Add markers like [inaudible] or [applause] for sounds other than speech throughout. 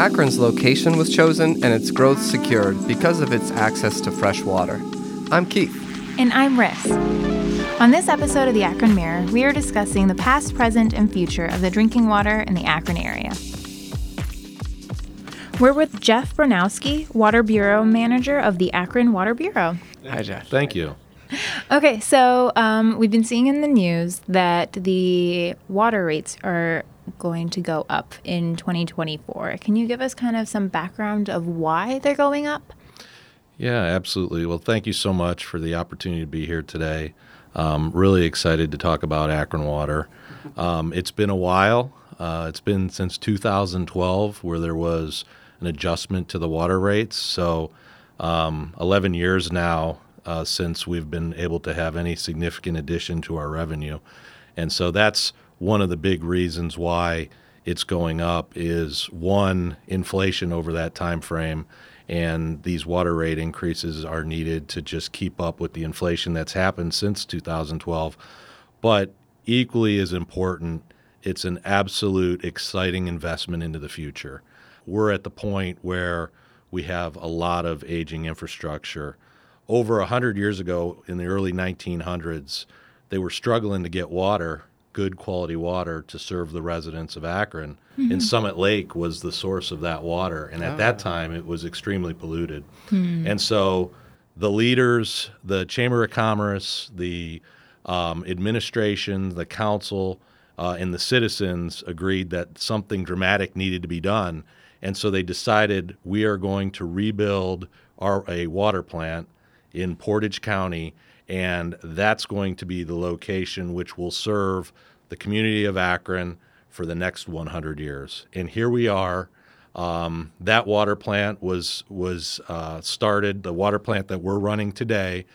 Akron's location was chosen and its growth secured because of its access to fresh water. I'm Keith. And I'm Ris. On this episode of the Akron Mirror, we are discussing the past, present, and future of the drinking water in the Akron area. We're with Jeff Bronowski, Water Bureau Manager of the Akron Water Bureau. Hi, Jeff. Thank you. Okay, so um, we've been seeing in the news that the water rates are going to go up in 2024. Can you give us kind of some background of why they're going up? Yeah, absolutely. Well, thank you so much for the opportunity to be here today. Um, really excited to talk about Akron Water. Um, it's been a while. Uh, it's been since 2012 where there was an adjustment to the water rates. So, um, 11 years now uh, since we've been able to have any significant addition to our revenue. And so that's one of the big reasons why it's going up is one inflation over that time frame and these water rate increases are needed to just keep up with the inflation that's happened since 2012 but equally as important it's an absolute exciting investment into the future. We're at the point where we have a lot of aging infrastructure. Over 100 years ago in the early 1900s they were struggling to get water good quality water to serve the residents of Akron. Mm-hmm. And Summit Lake was the source of that water. And at oh. that time, it was extremely polluted. Mm. And so the leaders, the Chamber of Commerce, the um, administration, the council, uh, and the citizens agreed that something dramatic needed to be done. And so they decided we are going to rebuild our, a water plant in Portage County and that's going to be the location which will serve the community of Akron for the next 100 years. And here we are. Um, that water plant was was uh, started. The water plant that we're running today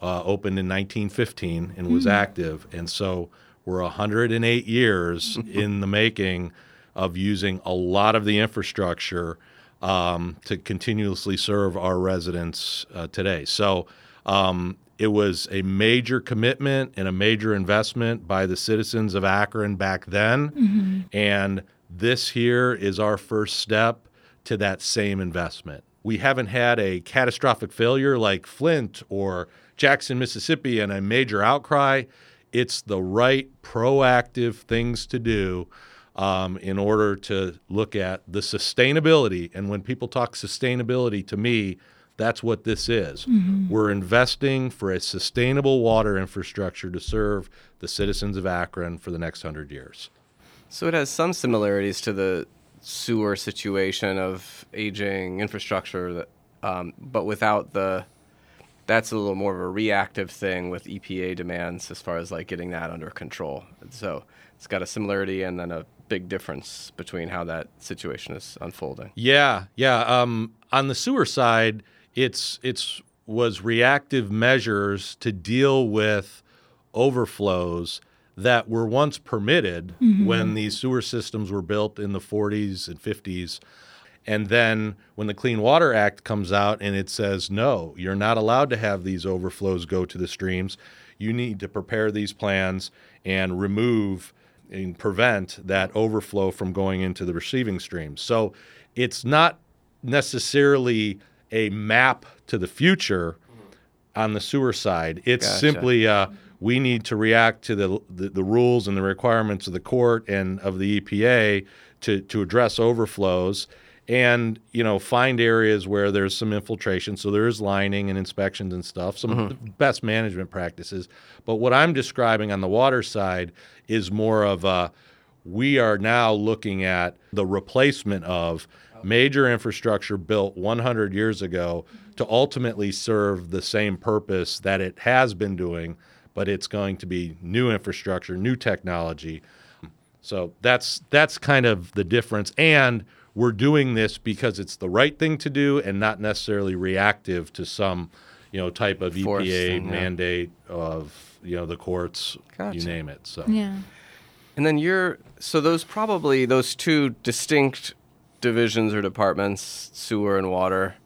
uh, opened in 1915 and was mm. active, and so we're 108 years [laughs] in the making of using a lot of the infrastructure um, to continuously serve our residents uh, today. So um, it was a major commitment and a major investment by the citizens of Akron back then. Mm-hmm. And this here is our first step to that same investment. We haven't had a catastrophic failure like Flint or Jackson, Mississippi, and a major outcry. It's the right proactive things to do um, in order to look at the sustainability. And when people talk sustainability to me, that's what this is. Mm-hmm. We're investing for a sustainable water infrastructure to serve the citizens of Akron for the next hundred years. So it has some similarities to the sewer situation of aging infrastructure, that, um, but without the. That's a little more of a reactive thing with EPA demands as far as like getting that under control. So it's got a similarity and then a big difference between how that situation is unfolding. Yeah, yeah. Um, on the sewer side, it's it's was reactive measures to deal with overflows that were once permitted mm-hmm. when these sewer systems were built in the 40s and 50s. And then when the Clean Water Act comes out and it says, no, you're not allowed to have these overflows go to the streams, you need to prepare these plans and remove and prevent that overflow from going into the receiving streams. So it's not necessarily a map to the future on the sewer side. It's gotcha. simply uh, we need to react to the, the, the rules and the requirements of the court and of the EPA to to address overflows and you know find areas where there's some infiltration so there is lining and inspections and stuff some mm-hmm. best management practices but what i'm describing on the water side is more of a we are now looking at the replacement of major infrastructure built 100 years ago to ultimately serve the same purpose that it has been doing, but it's going to be new infrastructure, new technology. So that's that's kind of the difference and we're doing this because it's the right thing to do and not necessarily reactive to some, you know, type of Force EPA thing, yeah. mandate of, you know, the courts, gotcha. you name it. So Yeah. And then you're so those probably those two distinct divisions or departments, sewer and water,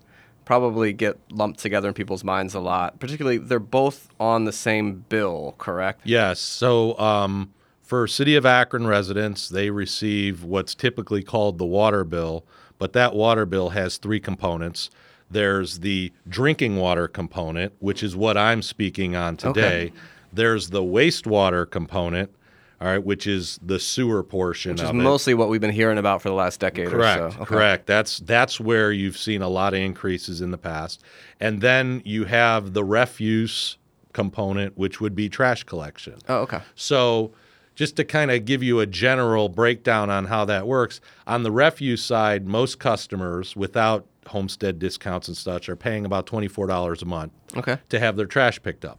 probably get lumped together in people's minds a lot. Particularly, they're both on the same bill, correct? Yes. So um, for City of Akron residents, they receive what's typically called the water bill, but that water bill has three components. There's the drinking water component, which is what I'm speaking on today. Okay. There's the wastewater component, all right, which is the sewer portion Which of is it. mostly what we've been hearing about for the last decade Correct. or so. Okay. Correct. That's that's where you've seen a lot of increases in the past. And then you have the refuse component, which would be trash collection. Oh, okay. So, just to kind of give you a general breakdown on how that works, on the refuse side, most customers without homestead discounts and such are paying about $24 a month Okay. to have their trash picked up.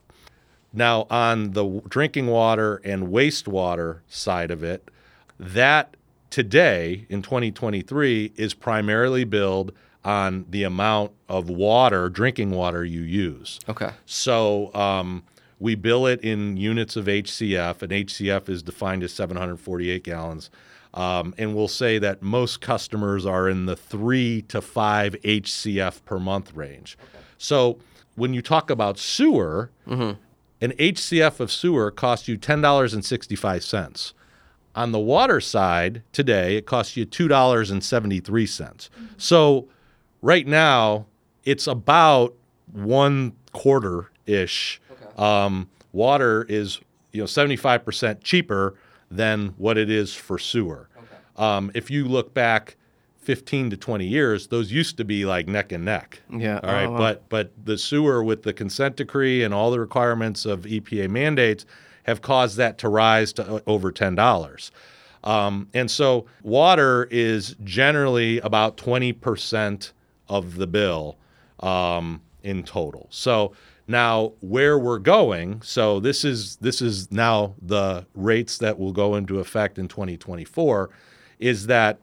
Now, on the drinking water and wastewater side of it, that today in 2023 is primarily billed on the amount of water, drinking water you use. Okay. So um, we bill it in units of HCF, and HCF is defined as 748 gallons. Um, and we'll say that most customers are in the three to five HCF per month range. So when you talk about sewer, an HCF of sewer costs you $10.65. On the water side today, it costs you $2.73. So right now, it's about one quarter ish. Um, water is you know 75% cheaper than what it is for sewer. Um, if you look back 15 to 20 years, those used to be like neck and neck. Yeah. All right, Oh, wow. but but the sewer with the consent decree and all the requirements of EPA mandates have caused that to rise to over ten dollars. Um, and so water is generally about 20% of the bill um, in total. So now where we're going, so this is this is now the rates that will go into effect in 2024 is that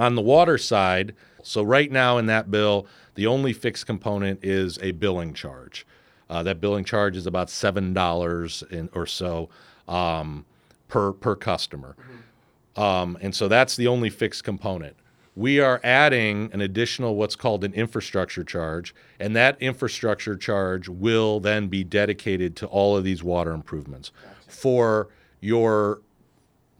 on the water side, so right now in that bill, the only fixed component is a billing charge. Uh, that billing charge is about seven dollars or so um, per per customer, um, and so that's the only fixed component. We are adding an additional what's called an infrastructure charge, and that infrastructure charge will then be dedicated to all of these water improvements. For your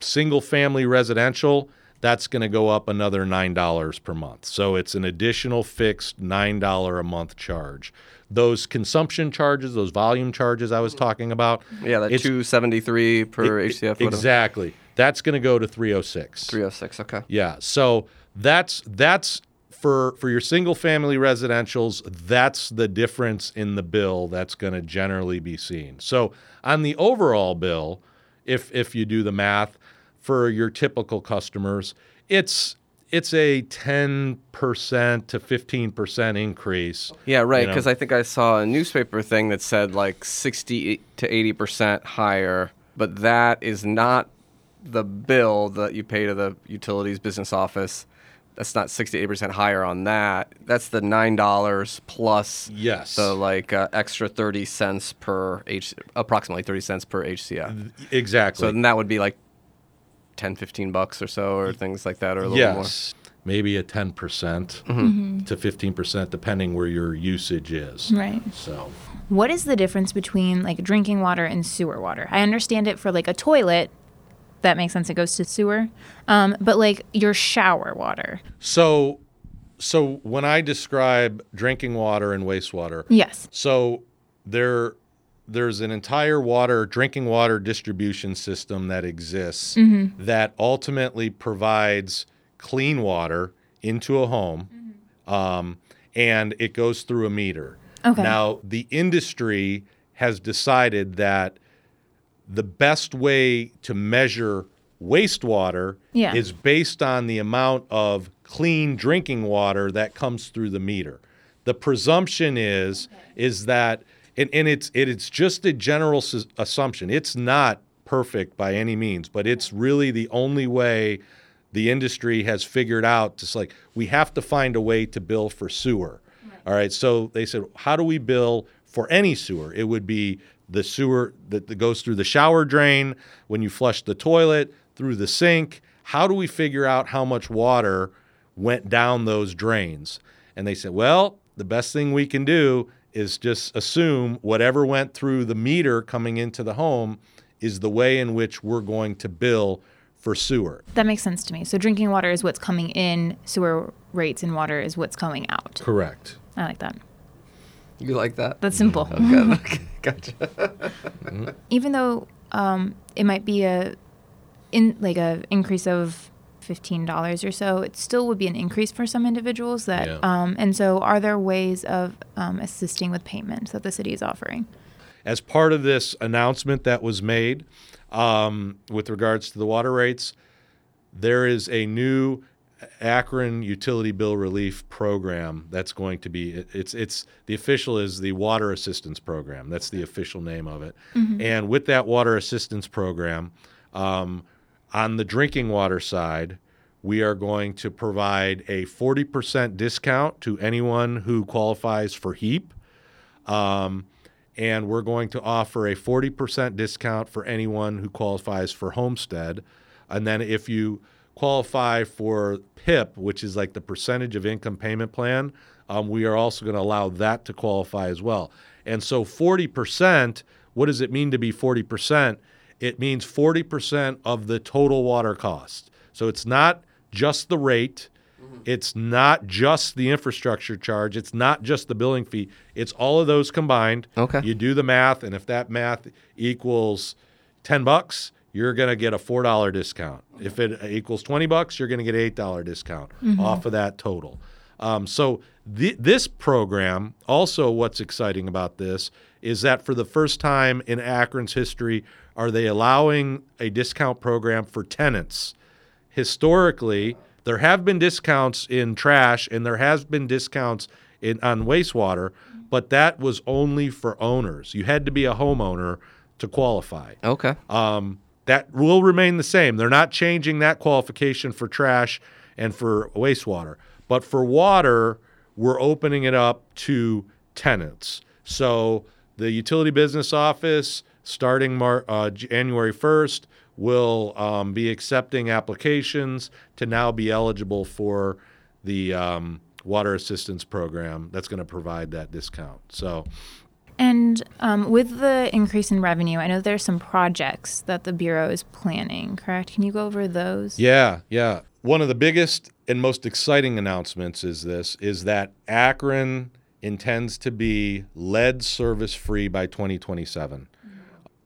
single family residential, that's going to go up another $9 per month. So it's an additional fixed $9 a month charge. Those consumption charges, those volume charges I was talking about. Yeah, that it's- 273 per it- HCF. Exactly. That's going to go to 306. 306. Okay. Yeah. So that's that's for for your single family residentials, that's the difference in the bill that's going to generally be seen. So on the overall bill, if if you do the math for your typical customers, it's it's a 10% to 15% increase. Yeah, right. You know? Because I think I saw a newspaper thing that said like 60 to 80 percent higher, but that is not the bill that you pay to the utilities business office. That's not 60 to 80 percent higher on that. That's the nine dollars plus Yes. the like uh, extra 30 cents per H, approximately 30 cents per HCF. Exactly. So then that would be like 10, 15 bucks or so, or things like that, or a little more. yes. Maybe a 10% Mm-hmm. to 15% depending where your usage is. Right. So What is the difference between like drinking water and sewer water? I understand it for like a toilet. That makes sense. It goes to sewer. Um, but like your shower water. So, so when I describe drinking water and wastewater, Yes. so there, there's an entire water drinking water distribution system that exists that ultimately provides clean water into a home, um, and it goes through a meter. Okay. Now the industry has decided that the best way to measure wastewater Yeah. is based on the amount of clean drinking water that comes through the meter. The presumption is is that and, and it's it, it's just a general s- assumption. It's not perfect by any means, but it's really the only way the industry has figured out just like we have to find a way to bill for sewer. All right, so they said, how do we bill for any sewer? It would be the sewer that, that goes through the shower drain, when you flush the toilet, through the sink. How do we figure out how much water went down those drains? And they said, well, the best thing we can do is just assume whatever went through the meter coming into the home is the way in which we're going to bill for sewer. That makes sense to me. So drinking water is what's coming in, sewer rates and water is what's going out. Correct. I like that. You like that? That's simple. Good. [laughs] Okay, gotcha. Even though um, it might be a in like a increase of fifteen dollars or so, it still would be an increase for some individuals. That Yeah. um, and so, are there ways of um, assisting with payments that the city is offering? As part of this announcement that was made um, with regards to the water rates, there is a new Akron utility bill relief program that's going to be it's it's the official is the water assistance program that's the official name of it and with that water assistance program um, on the drinking water side we are going to provide a 40% discount to anyone who qualifies for HEAP um, and we're going to offer a 40% discount for anyone who qualifies for homestead. And then if you qualify for PIP, which is like the percentage of income payment plan, um, we are also going to allow that to qualify as well. And so 40%, what does it mean to be 40%? It means 40% of the total water cost. So it's not just the rate. It's not just the infrastructure charge. It's not just the billing fee. It's all of those combined. Okay. You do the math, and if that math equals 10 bucks, you're going to get a $4 discount. If it equals 20 bucks, you're going to get an $8 discount off of that total. Um, so th- this program, also what's exciting about this is that for the first time in Akron's history, are they allowing a discount program for tenants? historically there have been discounts in trash and there has been discounts in on wastewater but that was only for owners. You had to be a homeowner to qualify. Okay. um, that will remain the same. They're not changing that qualification for trash and for wastewater. But for water we're opening it up to tenants. So the utility business office starting Mar- uh, January 1st will um, be accepting applications to now be eligible for the um, water assistance program that's going to provide that discount. So, And um, with the increase in revenue, I know there's some projects that the bureau is planning. Correct? Can you go over those? yeah, yeah. One of the biggest and most exciting announcements is this is that Akron intends to be lead service free by 2027.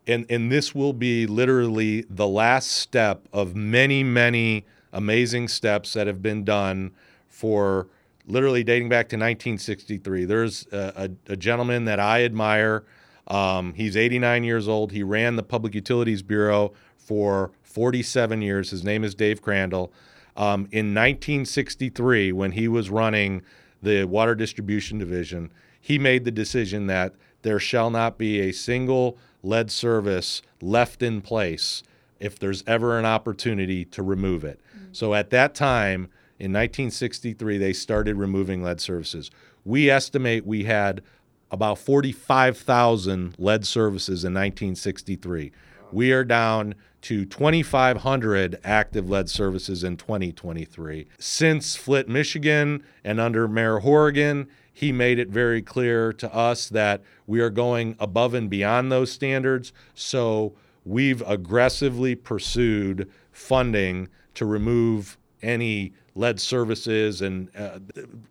and and this will be literally the last step of many many amazing steps that have been done for literally dating back to 1963 there's a, a, a gentleman that i admire. Um, he's 89 years old. He ran the public utilities bureau for 47 years. His name is dave crandall. Um, in 1963 when he was running the water distribution division he made the decision that there shall not be a single lead service left in place if there's ever an opportunity to remove it. Mm. So at that time, in 1963, they started removing lead services. We estimate we had about 45,000 lead services in 1963. We are down to 2,500 active lead services in 2023. Since Flint, Michigan, and under Mayor Horrigan, he made it very clear to us that we are going above and beyond those standards. So we've aggressively pursued funding to remove any lead services and uh,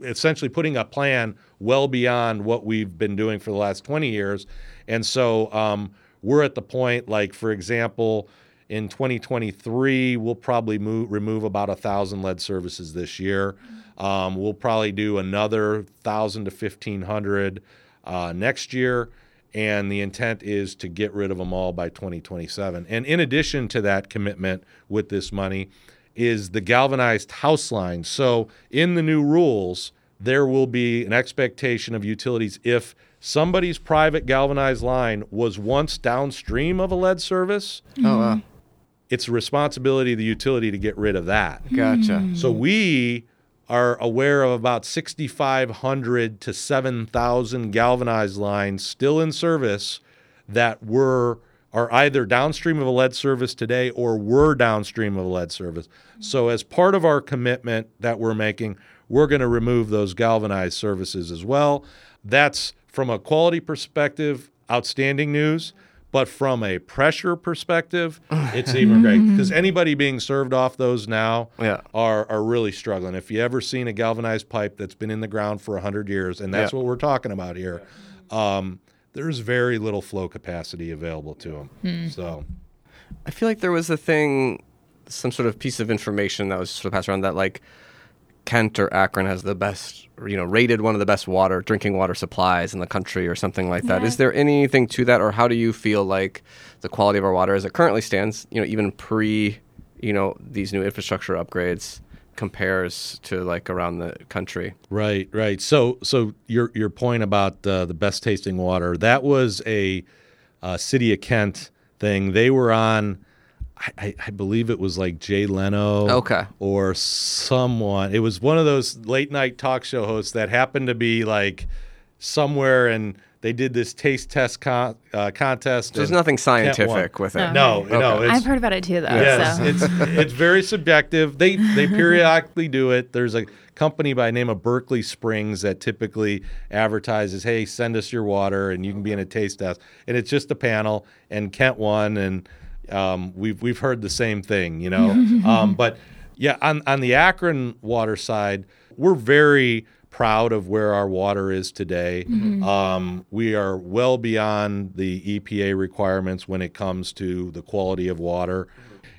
essentially putting a plan well beyond what we've been doing for the last 20 years. And so um, we're at the point, like, for example, in 2023, we'll probably move, remove about a thousand lead services this year. Um, we'll probably do another thousand to 1500 uh, next year. And the intent is to get rid of them all by 2027. And in addition to that commitment with this money, is the galvanized house line. So in the new rules, there will be an expectation of utilities if somebody's private galvanized line was once downstream of a lead service, Oh, wow. It's the responsibility of the utility to get rid of that. Gotcha. Mm. So we are aware of about 6,500 to 7,000 galvanized lines still in service that were are either downstream of a lead service today or were downstream of a lead service. So as part of our commitment that we're making, we're going to remove those galvanized services as well. That's from a quality perspective, outstanding news. But from a pressure perspective, it's even great because anybody being served off those now Yeah. are are really struggling. If you ever seen a galvanized pipe that's been in the ground for hundred years, and that's Yeah. what we're talking about here, um, there's very little flow capacity available to them. So I feel like there was a thing, some sort of piece of information that was sort of passed around that like Kent or Akron has the best, you know, rated one of the best water drinking water supplies in the country or something like that. Yeah. Is there anything to that, or how do you feel like the quality of our water as it currently stands? You know, even pre, you know, these new infrastructure upgrades compares to like around the country. Right, right. So, so your your point about uh, the best tasting water that was a uh, city of Kent thing. They were on, I, I, I believe it was like Jay Leno, Okay. or someone. It was one of those late night talk show hosts that happened to be like somewhere, and they did this taste test con- uh, contest. There's nothing scientific with it. No, no, Okay. it's, I've heard about it too, though. Yes, so. it's it's very subjective. They they [laughs] periodically do it. There's a company by the name of Berkeley Springs that typically advertises, "Hey, send us your water, and you can be in a taste test." And it's just a panel, and Kent won, and um, we've we've heard the same thing, you know. [laughs] um, but yeah, on on the Akron water side, we're very proud of where our water is today. Um, we are well beyond the EPA requirements when it comes to the quality of water.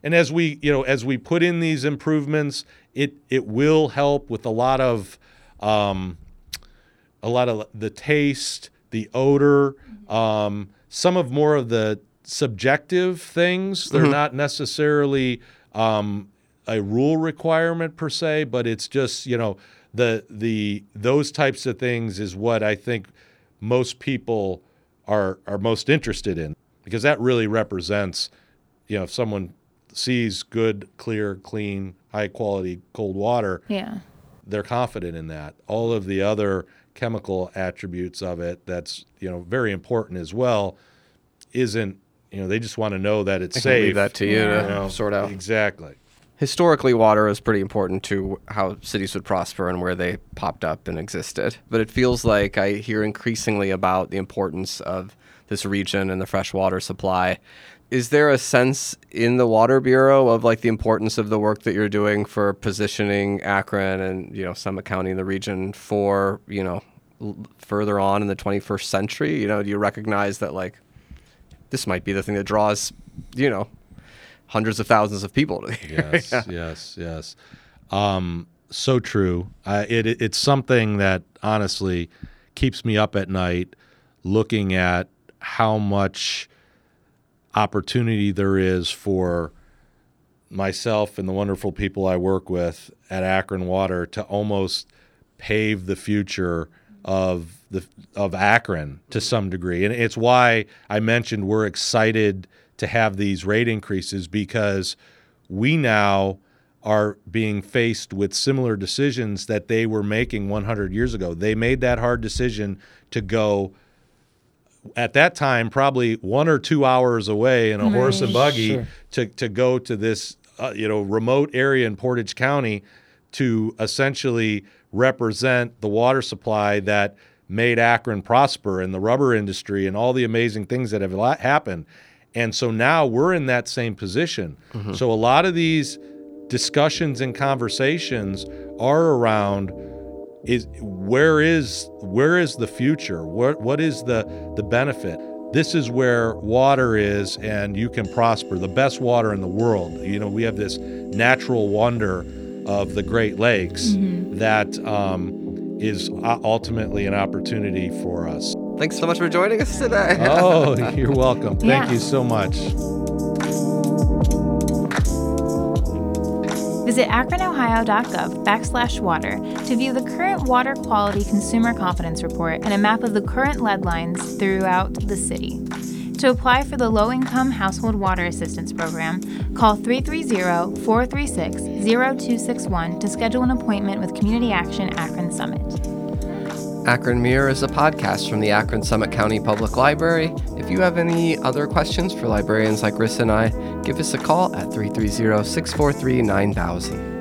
And as we, you know, as we put in these improvements, it it will help with a lot of um, a lot of the taste, the odor, um, some of more of the subjective things. They're not necessarily um, a rule requirement per se, but it's just you know the the those types of things is what I think most people are are most interested in because that really represents you know if someone sees good, clear, clean, high quality cold water, yeah. they're confident in that. All of the other chemical attributes of it that's you know very important as well isn't you know they just want to know that it's I can safe. leave that to you to you know, sort out. exactly. historically water is pretty important to how cities would prosper and where they popped up and existed but it feels like i hear increasingly about the importance of this region and the fresh water supply is there a sense in the water bureau of like the importance of the work that you're doing for positioning akron and you know summit county in the region for you know further on in the 21st century you know do you recognize that like this might be the thing that draws you know hundreds of thousands of people to here yes, [laughs] yes, yes. Um, so true. Uh, it, it, it's something that honestly keeps me up at night looking at how much opportunity there is for myself and the wonderful people I work with at Akron Water to almost pave the future of the of Akron to some degree. And it's why I mentioned we're excited to have these rate increases because we now are being faced with similar decisions that they were making 100 years ago. They made that hard decision to go at that time probably one or two hours away in a horse and buggy to, to go to this uh, you know remote area in Portage County to essentially represent the water supply that made Akron prosper and the rubber industry and all the amazing things that have happened. And so now we're in that same position. Mm-hmm. So a lot of these discussions and conversations are around is where is where is the future? What what is the the benefit? This is where water is, and you can prosper. The best water in the world. You know, we have this natural wonder of the Great Lakes that um, is ultimately an opportunity for us. Thanks so much for joining us today. [laughs] Oh, you're welcome. Thank Yeah. you so much. Visit akronohio.gov backslash water to view the current water quality consumer confidence report and a map of the current lead lines throughout the city. To apply for the Low Income Household Water Assistance Program, call 330 436 0261 to schedule an appointment with Community Action Akron Summit. Akron Mirror is a podcast from the Akron Summit County Public Library. If you have any other questions for librarians like Ris and I, give us a call at 330 643 9000.